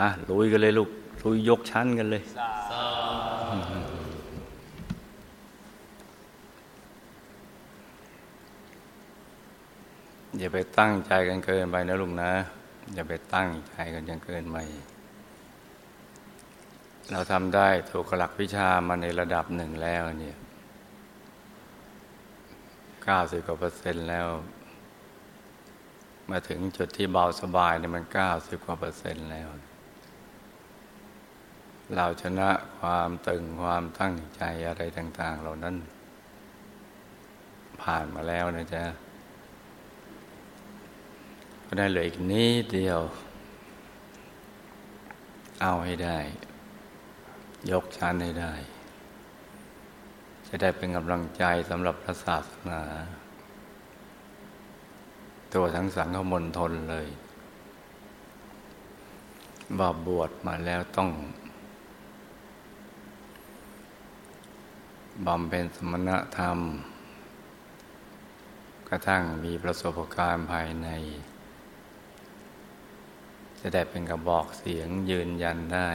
อะลุยกันเลยลูกลุยยกชั้นกันเลยอย่าไปตั้งใจกันเกินไปนะลุงนะ อย่าไปตั้งใจกันจนเกินไปเราทำได้ถูกหลักวิชามาในระดับหนึ่งแล้วเนี่ยเก้าสิบกว่าเปอร์เซ็นต์แล้ว มาถึงจุดที่เบาสบายเนี่ยมันเก้าสิบกว่าเปอร์เซ็นต์แล้ว เราชนะความตึงความตั้งใจอะไรต่าง ๆ เหล่านั้น ผ่านมาแล้วนะจ๊ะก็ได้เหลืออีกนิดเดียว เอาให้ได้ ยกชั้นให้ได้ จะได้เป็นกำลังใจสำหรับพระศาสนา ตัวทั้งสังฆมณฑลเลยบาบวชมาแล้วต้อง บำเพ็ญสมณธรรม กระทั่งมีประสบการณ์ภายใน จะได้เป็นกระบอกเสียงยืนยันได้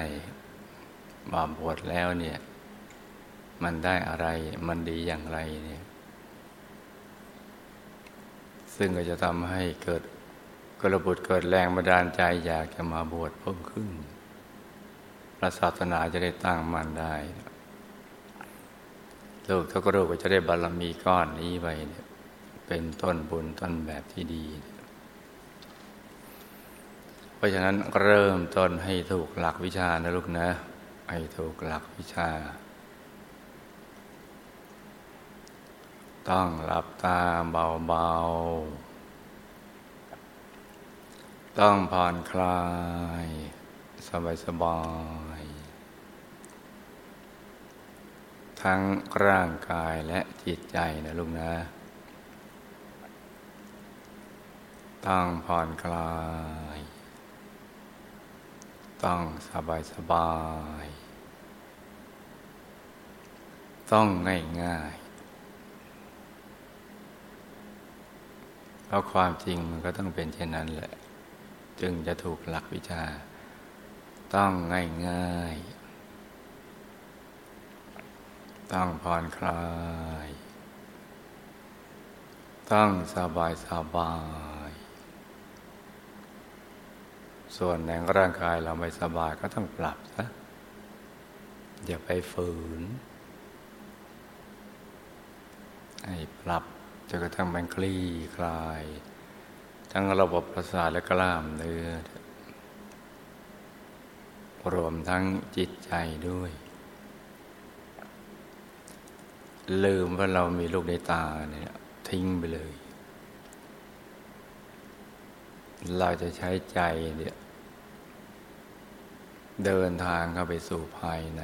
ว่าบวชแล้วเนี่ย มันได้อะไรมันดีอย่างไรเนี่ย ซึ่งก็จะทำให้เกิดกระบุตรเกิดแรงบันดาลใจอยากจะมาบวชเพิ่มขึ้นพระศาสนาจะได้ตั้งมั่นได้ ลูกทุกลูกก็จะได้บารรมีก้อนนี้ไปเนี่ยเป็นต้นบุญต้นแบบที่ดี เพราะฉะนั้นเริ่มต้นให้ถูกหลักวิชานะลูกนะ ให้ถูกหลักวิชา ต้องหลับตาเบาๆ ต้องผ่อนคลาย สบายๆ ทั้งร่างกายและจิตใจนะลูกนะ ต้องผ่อนคลาย ต้องสบายสบาย ต้องง่ายง่ายเพราะความจริงมันก็ต้องเป็นเช่นนั้นแหละ จึงจะถูกหลักวิชา ต้องง่ายง่าย ต้องผ่อนคลาย ต้องสบายสบาย ส่วนแหนร่างกายเราไม่สบายก็ต้องปรับซะอย่าไปฝืน ให้ปรับจนกระทั่งมันคลี่คลาย ทั้งระบบประสาทและกล้ามเนื้อรวมทั้งจิตใจด้วย ลืมว่าเรามีลูกในตาเนี่ยทิ้งไปเลย เราจะใช้ใจเนี่ยเดินทางเข้าไปสู่ภายใน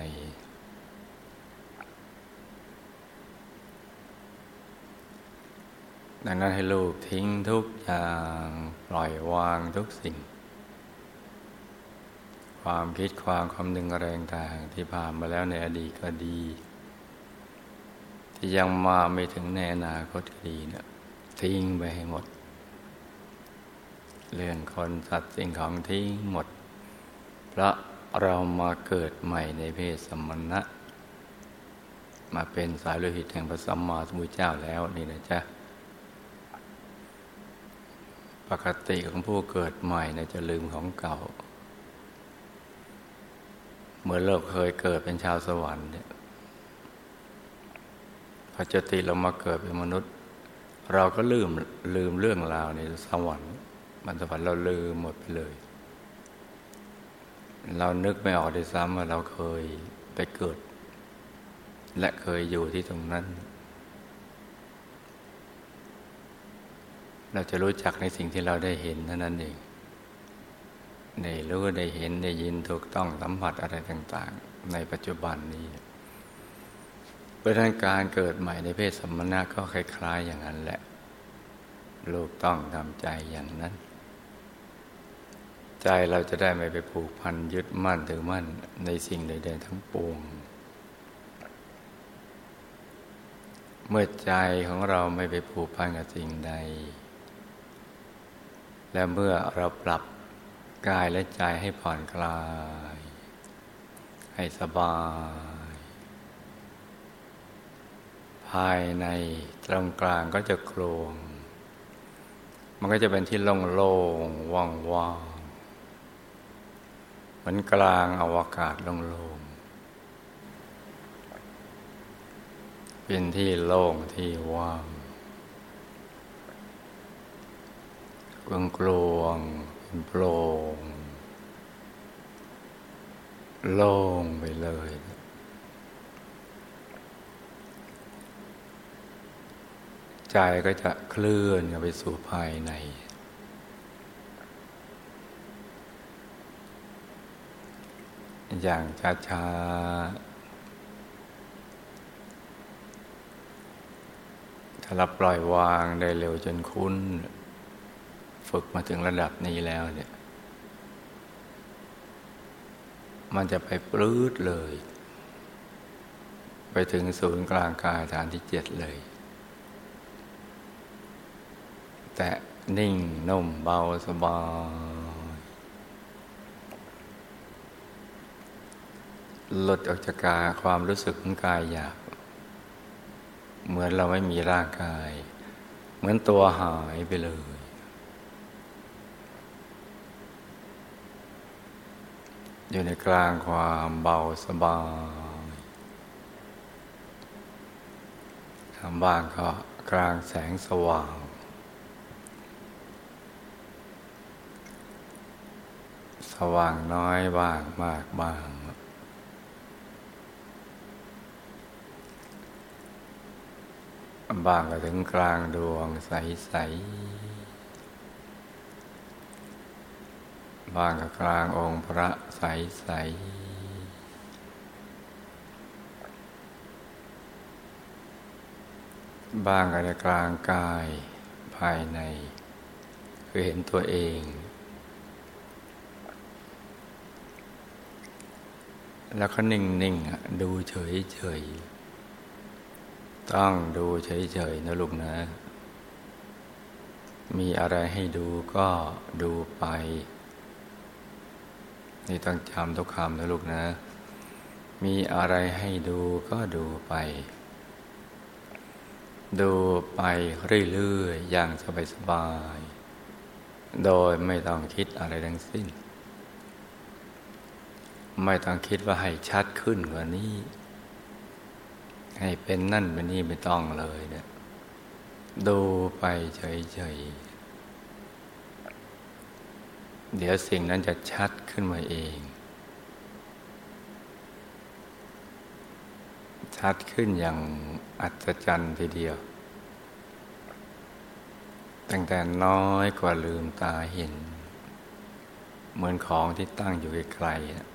ดังนั้นให้ลูกทิ้งทุกอย่างปล่อยวางทุกสิ่ง ความคิดความคำนึงแรงต่างที่ผ่านมาแล้วในอดีตก็ดี ที่ยังมาไม่ถึงในอนาคตดีเนี่ยทิ้งไปให้หมด เรื่องคนสัตว์สิ่งของทิ้งหมด เพราะเรามาเกิดใหม่ในเพศสมณะ มาเป็นสายโลหิตแห่งพระสัมมาสัมพุทธเจ้าแล้วนี่นะจ๊ะปกติของผู้เกิดใหม่เนี่ยจะลืมของเก่า เมื่อเราเคยเกิดเป็นชาวสวรรค์เนี่ย พอจติเรามาเกิดเป็นมนุษย์ เราก็ลืมลืมเรื่องราวในสวรรค์มันสวรรค์เราลืมหมดไปเลย เรานึกไม่ออกด้วยซ้ำว่าเราเคยไปเกิด และเคยอยู่ที่ตรงนั้น เราจะรู้จักในสิ่งที่เราได้เห็นเท่านั้นเองในรู้ได้เห็นได้ยินถูกต้องสัมผัสอะไรต่าง ๆ ในปัจจุบันนี้ เพราะนั้นการเกิดใหม่ในเพศสมณะก็คล้ายๆอย่างนั้นแหละ ลูกต้องทำใจอย่างนั้น ใจเราจะได้ไม่ไปผูกพันยึดมั่นถือมั่นในสิ่งใดๆทั้งปวง เมื่อใจของเราไม่ไปผูกพันกับสิ่งใด และเมื่อเราปรับกายและใจให้ผ่อนคลาย ให้สบาย ภายในตรงกลางก็จะโครงมันก็จะเป็นที่โล่งๆว่างๆเหมือนกลางอวกาศโล่งๆเป็นที่โล่งที่ว่างกลวงกลวงโปร่งโล่งไปเลย ใจก็จะเคลื่อนไปสู่ภายใน อย่างช้าๆถ้าเราปล่อยวางได้เร็วจนคุ้น ฝึกมาถึงระดับนี้แล้วเนี่ย มันจะไปปลื้ดเลย ไปถึงศูนย์กลางกายฐานที่เจ็ดเลยแต่ นิ่งนุ่มเบาสบาย หลุดออกจากกายความรู้สึกของกายหยาบเหมือนเราไม่มีร่างกาย เหมือนตัวหายไปเลย อยู่ในกลางความเบาสบายทำบ้างก็กลางแสงสว่าง ว่างน้อยบ้างมากบ้างบางก็ถึงกลางดวงใสๆบางก็กลางองค์พระใสๆบางก็ในกลางกายภายใน คือเห็นตัวเอง แล้วก็นิ่งๆดูเฉยๆต้องดูเฉยๆนะลูกนะ มีอะไรให้ดูก็ดูไป นี่ต้องจำทุกคำนะลูกนะ มีอะไรให้ดูก็ดูไป ดูไปเรื่อยๆอย่างสบายๆโดยไม่ต้องคิดอะไรทั้งสิ้น ไม่ต้องคิดว่าให้ชัดขึ้นกว่านี้ ให้เป็นนั่นเป็นนี่ไม่ต้องเลยเนี่ยดูไปเฉยๆ เดี๋ยวสิ่งนั้นจะชัดขึ้นมาเอง ชัดขึ้นอย่างอัศจรรย์ทีเดียว ตั้งแต่น้อยกว่าลืมตาเห็น เหมือนของที่ตั้งอยู่ไกลๆ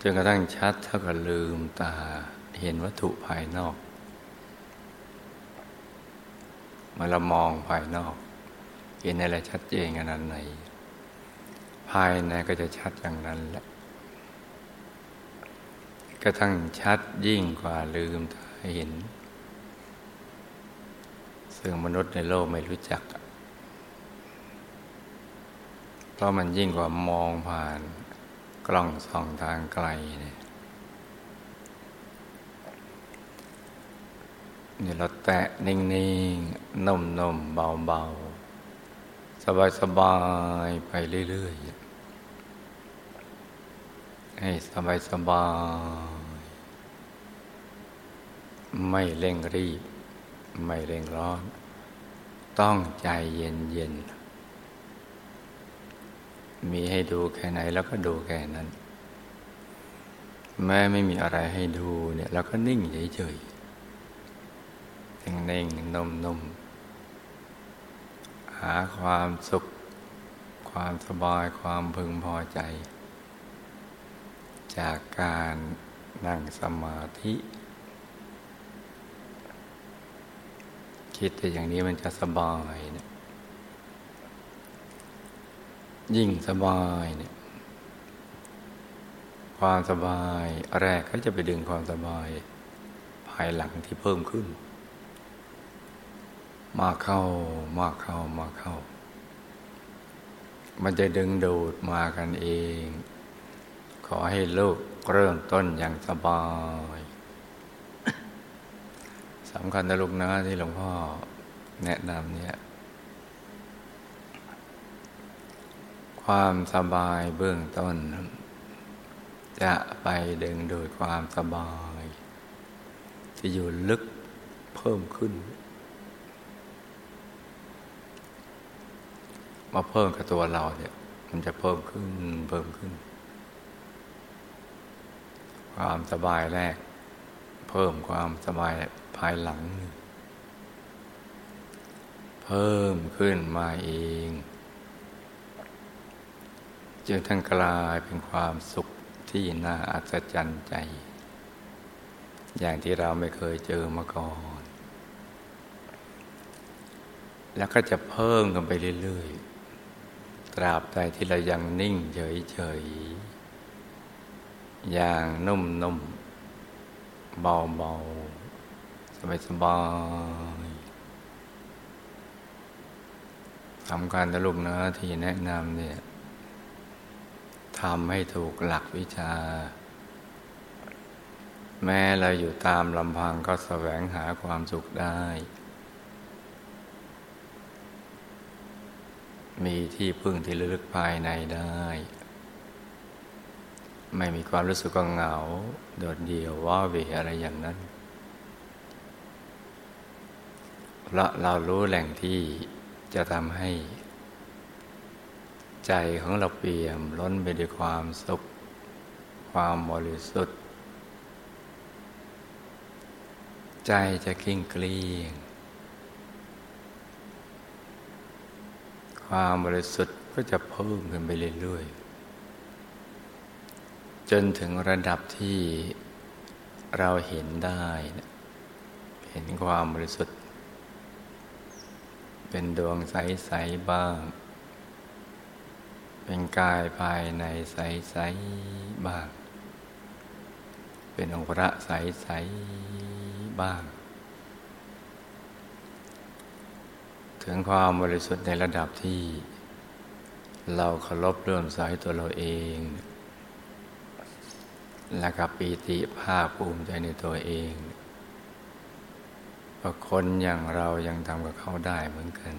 จนกระทั่งชัดเท่ากับลืมตาเห็นวัตถุภายนอกเมื่อเรามองภายนอก เห็นอะไรชัดเจนขนาดไหน ภายในก็จะชัดอย่างนั้นแหละกระทั่งชัดยิ่งกว่าลืมตาเห็น ซึ่งมนุษย์ในโลกไม่รู้จัก เพราะมันยิ่งกว่ามองผ่าน กล้องส่องทางไกลเนี่ยนี่เราแตะนิ่งๆนุ่มๆเบาๆ สบายๆ ไปเรื่อยๆ ให้สบายๆไม่เร่งรีบ ไม่เร่งร้อน ต้องใจเย็นๆ มีให้ดูแค่ไหนแล้วก็ดูแค่นั้น แม้ไม่มีอะไรให้ดูเนี่ยเราก็นิ่งเฉยๆนิ่งๆนุ่มๆหาความสุข ความสบายความพึงพอใจ จากการนั่งสมาธิ คิดแต่อย่างนี้มันจะสบายเนี่ย ยิ่งสบายเนี่ยความสบายแรกก็จะไปดึงความสบาย ภายหลังที่เพิ่มขึ้น มาเข้ามาเข้ามาเข้า มันจะดึงดูดมากันเอง ขอให้ลูกเริ่มต้นอย่างสบายสำคัญนะลูกนะที่หลวงพ่อแนะนำเนี่ย ความสบายเบื้องต้น จะไปดึงดูดความสบาย จะอยู่ลึกเพิ่มขึ้น มาเพิ่มกับตัวเราเนี่ยมันจะเพิ่มขึ้นเพิ่มขึ้น ความสบายแรก เพิ่มความสบายภายหลัง เพิ่มขึ้นมาเอง จึงทั้งกลายเป็นความสุขที่น่าอัศจรรย์ใจ อย่างที่เราไม่เคยเจอมาก่อน แล้วก็จะเพิ่มกันไปเรื่อย ๆ ตราบใดที่เรายังนิ่งเฉย ๆ อย่างนุ่ม ๆ เบา ๆ สบายๆทำการตลุกนะที่แนะนำเนี่ย ทำให้ถูกหลักวิชา แม้เราอยู่ตามลำพังก็แสวงหาความสุขได้ มีที่พึ่งที่ลึกภายในได้ ไม่มีความรู้สึกว่าเหงา โดดเดี่ยวว่าเวอะไรอย่างนั้นเพราะเรารู้แหล่งที่จะทำให้ ใจของเราเปี่ยมล้นไปด้วยความสุข ความบริสุทธิ์ ใจจะกิ้งเกลี้ยง ความบริสุทธิ์ก็จะเพิ่มขึ้นไปเรื่อยๆ จนถึงระดับที่เราเห็นได้เห็นความบริสุทธิ์ เป็นดวงใส ๆ บ้าง เป็นกายภายในใสๆบ้าง เป็นองค์พระใสๆบ้าง ถึงความบริสุทธิ์ในระดับที่เราเคารพเรื่อมใสตัวเราเอง และกับปีติภาคภูมิใจในตัวเองว่าคนอย่างเรายังทำกับเขาได้เหมือนกัน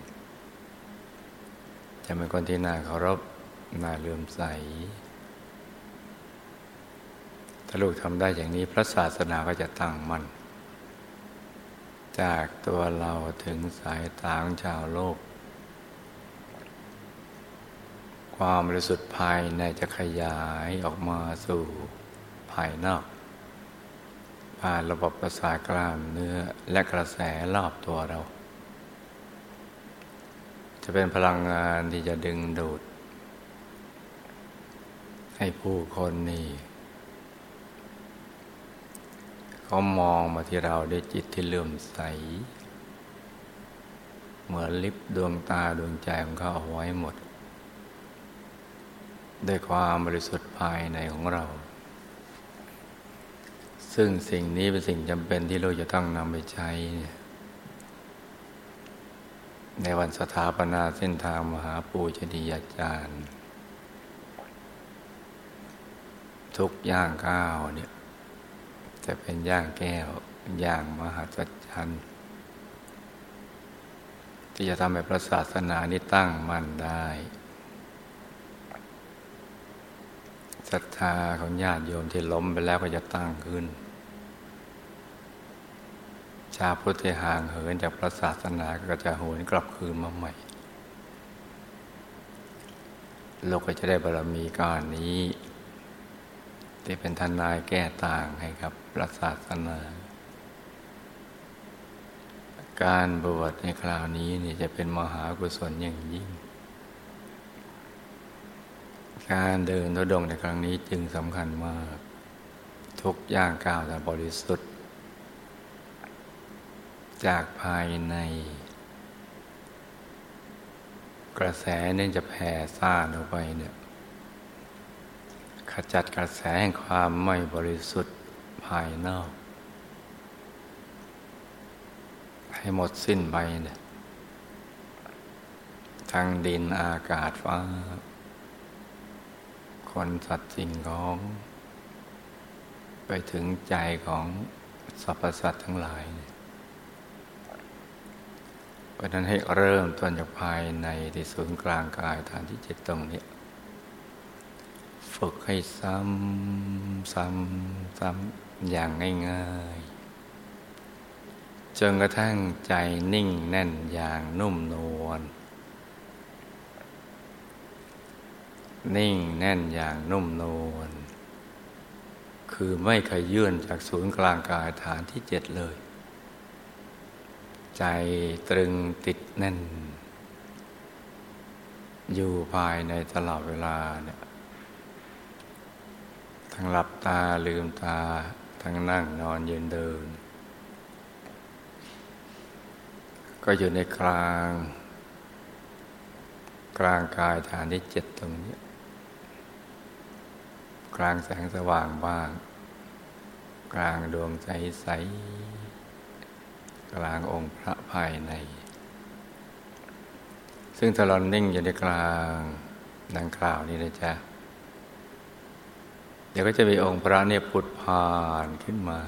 จะเป็นคนที่น่าเคารพ น่าเลื่อมใส ถ้าลูกทำได้อย่างนี้พระศาสนาก็จะตั้งมั่น จากตัวเราถึงสายตาของชาวโลก ความบริสุทธิ์ภายในจะขยายออกมาสู่ภายนอกผ่านระบบประสาทกล้ามเนื้อและกระแสรอบตัวเรา จะเป็นพลังงานที่จะดึงดูด ให้ผู้คนนี่เขามองมาที่เราด้วยจิตที่เลื่อมใส เหมือนลิบดวงตาดวงใจของเขาเอาไว้หมด ด้วยความบริสุทธิ์ภายในของเรา ซึ่งสิ่งนี้เป็นสิ่งจำเป็นที่เราจะต้องนำไปใช้ ในวันสถาปนาเส้นทางมหาปูชนียาจารย์ ทุกย่างก้าวเนี่ย จะเป็นย่างแก้ว ย่างมหัศจรรย์ที่จะทำให้พระศาสนานี้ตั้งมั่นได้ศรัทธาของญาติโยมที่ล้มไปแล้วก็จะตั้งขึ้น ชาพุทธิห่างเหินจากพระศาสนาก็จะหวนกลับคืนมาใหม่โลกก็จะได้บารมีก้อนนี้ ที่เป็นทนายแก้ต่างให้กับพระศาสนา การบวชในคราวนี้นี่จะเป็นมหากุศลอย่างยิ่ง การเดินทุดงในครั้งนี้จึงสำคัญมาก ทุกย่างก้าวแต่บริสุทธิ์ จากภายใน กระแสเนี่ยจะแผ่ซ่านออกไปเนี่ย ขจัดกระแสแห่งความไม่บริสุทธิ์ภายนอก ให้หมดสิ้นไปเนี่ยทั้งดินอากาศฟ้า คนสัตว์สิ่งของ ไปถึงใจของสรรพสัตว์ทั้งหลาย เพราะนั้นให้เริ่มต้นจากภายในที่ศูนย์กลางกายฐานที่เจ็ดตรงนี้ ฝึกให้ซ้ำซ้ำซ้ำอย่างง่ายๆ จนกระทั่งใจนิ่งแน่นอย่างนุ่มนวล นิ่งแน่นอย่างนุ่มนวล คือไม่เคยยื่นจากศูนย์กลางกายฐานที่เจ็ดเลย ใจตรึงติดแน่น อยู่ภายในตลอดเวลาเนี่ย ทั้งหลับตาลืมตา ทั้งนั่งนอนยืนเดิน ก็อยู่ในกลาง กลางกายฐานที่เจ็ดตรงนี้ กลางแสงสว่างบ้าง กลางดวงใจใส กลางองค์พระภายใน ซึ่งถ้าเรานิ่งอยู่ในกลางดังกล่าวนี้นะจ๊ะ เดี๋ยวก็จะมีองค์พระเนี่ยผุดผ่านขึ้นมา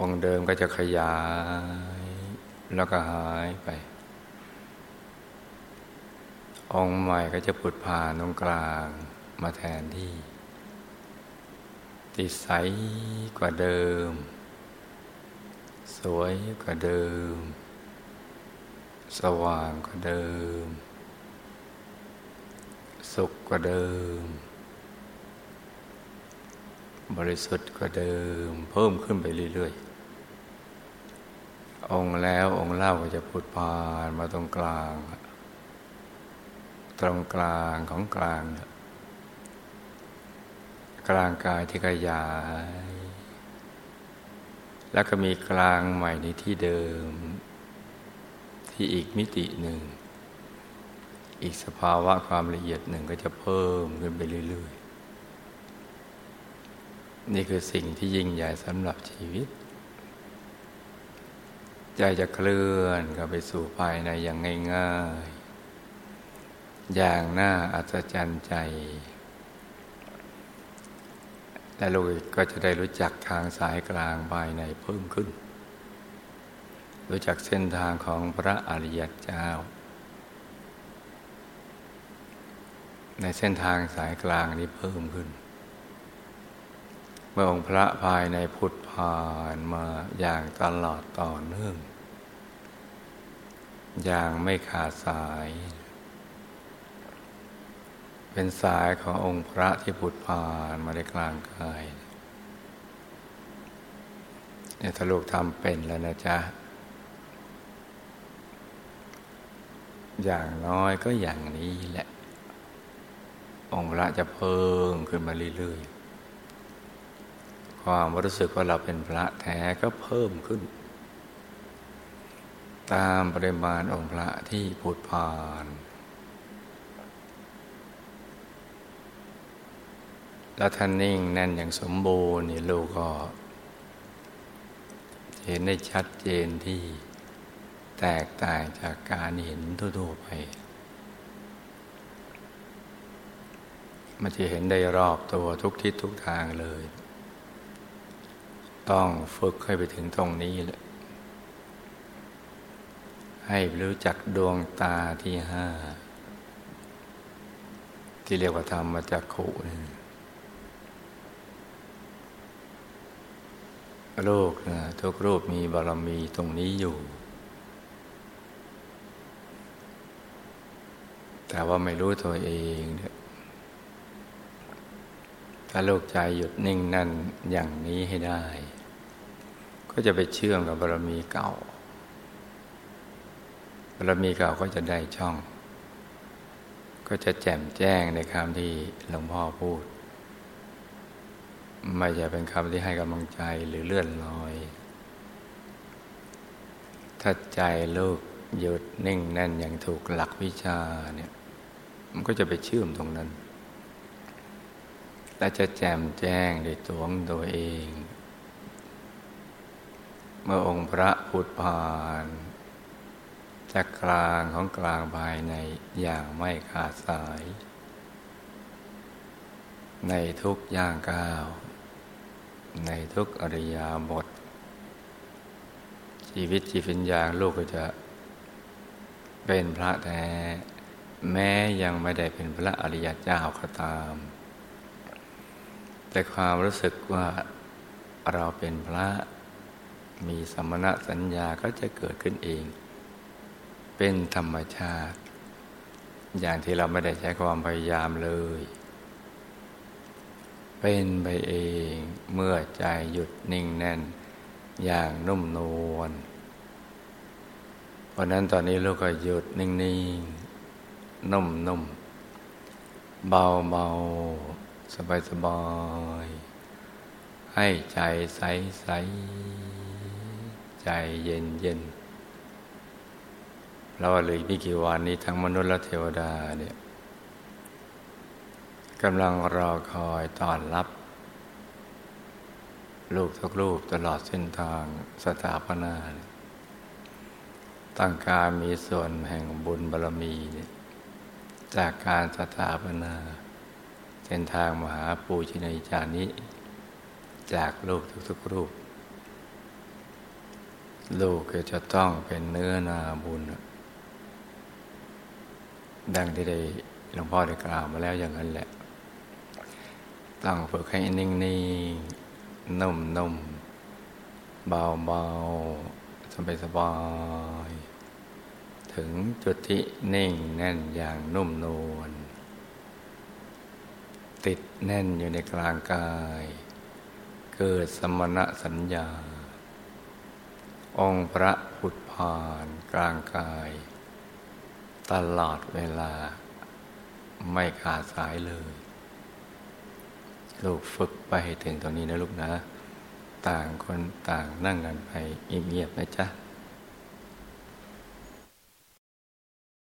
องค์เดิมก็จะขยาย แล้วก็หายไป องค์ใหม่ก็จะผุดผ่านตรงกลางมาแทนที่ติดใสกว่าเดิม สวยกว่าเดิม สว่างกว่าเดิม สุขกว่าเดิม บริสุทธิ์กว่าเดิม เพิ่มขึ้นไปเรื่อยๆ องค์แล้วองค์เล่าก็จะผุดผ่านมาตรงกลาง ตรงกลางของกลาง กลางกายที่ขยาย แล้วก็มีกลางใหม่ในที่เดิม ที่อีกมิติหนึ่ง อีกสภาวะความละเอียดหนึ่งก็จะเพิ่มขึ้นไปเรื่อยๆ นี่คือสิ่งที่ยิ่งใหญ่สำหรับชีวิต ใจจะเคลื่อนกับไปสู่ภายในอย่างง่ายๆ อย่างน่าอัศจรรย์ใจ และลูกก็จะได้รู้จักทางสายกลางภายในเพิ่มขึ้น รู้จักเส้นทางของพระอริยเจ้า ในเส้นทางสายกลางนี้เพิ่มขึ้น เมื่อองค์พระภายในพุทธผ่านมาอย่างตลอดต่อเนื่อง อย่างไม่ขาดสาย เป็นสายขององค์พระที่ผุดผ่านมาในกลางกายเนี่ยถ้าลูกทำเป็นแล้วนะจ๊ะอย่างน้อยก็อย่างนี้แหละ องค์พระจะเพิ่มขึ้นมาเรื่อยๆ ความรู้สึกว่าเราเป็นพระแท้ก็เพิ่มขึ้น ตามปริมาณองค์พระที่ผุดผ่านแล้วท่านนิ่งแน่นอย่างสมบูรณ์นี่ลูกก็ เห็นได้ชัดเจนที่แตกต่างจากการเห็นทั่วๆไป มันจะเห็นได้รอบตัวทุกทิศทุกทางเลย ต้องฝึกให้ไปถึงตรงนี้แหละ ให้รู้จักดวงตาที่ห้า ที่เรียกว่าธรรมจักขุนี่ลูกนะทุกรูปมีบารมีตรงนี้อยู่ แต่ว่าไม่รู้ตัวเองเนี่ย ถ้าโลกใจหยุดนิ่งนั่นอย่างนี้ให้ได้ ก็จะไปเชื่อมกับบารมีเก่าบารมีเก่าก็จะได้ช่อง ก็จะแจ่มแจ้งในคำที่หลวงพ่อพูด ไม่ใช่เป็นคำที่ให้กำลังใจหรือเลื่อนลอย ถ้าใจลูกหยุดนิ่งแน่นอย่างถูกหลักวิชาเนี่ย มันก็จะไปเชื่อมตรงนั้น และจะแจ่มแจ้งในตัวของตัวเอง เมื่อองค์พระพุทธผ่านจากกลางของกลางภายในอย่างไม่ขาดสาย ในทุกย่างก้าว ในทุกอริยาบท ชีวิตจีวิญญาณลูกก็จะเป็นพระแท้แม้ยังไม่ได้เป็นพระอริยเจ้าก็ตาม แต่ความรู้สึกว่าเราเป็นพระมีสมณะสัญญาก็จะเกิดขึ้นเอง เป็นธรรมชาติ อย่างที่เราไม่ได้ใช้ความพยายามเลย เป็นไปเองเมื่อใจหยุดนิ่งแน่น อย่างนุ่มนวลเพราะนั้นตอนนี้ลูกก็หยุดนิ่งๆนุ่มๆเบาๆ สบายๆให้ใจใสๆใจเย็นๆเราเหลือไม่กี่วันนี้ทั้งมนุษย์และเทวดาเนี่ยกำลังรอคอยต้อนรับ ลูกทุกลูกตลอดเส้นทางสถาปนาตั้งการมีส่วนแห่งบุญบารมีเนี่ยจากการสถาปนา เส้นทางมหาปูชินัยจานี้ จากลูกทุกๆรูป ลูกก็จะต้องเป็นเนื้อนาบุญ ดังที่ได้หลวงพ่อได้กล่าวมาแล้วอย่างนั้นแหละ ต้องฝึกให้นิ่งๆ นุ่มๆ เบาๆ สบายๆ ถึงจุดที่นิ่งแน่นอย่างนุ่มนวล ติดแน่นอยู่ในกลางกาย เกิดสมณะสัญญา องค์พระพุทธพานกลางกาย ตลอดเวลาไม่ขาดสายเลย ลูกฝึกไปถึงตรงนี้นะลูกนะ ต่างคนต่างนั่งกันไปเงียบๆนะจ๊ะ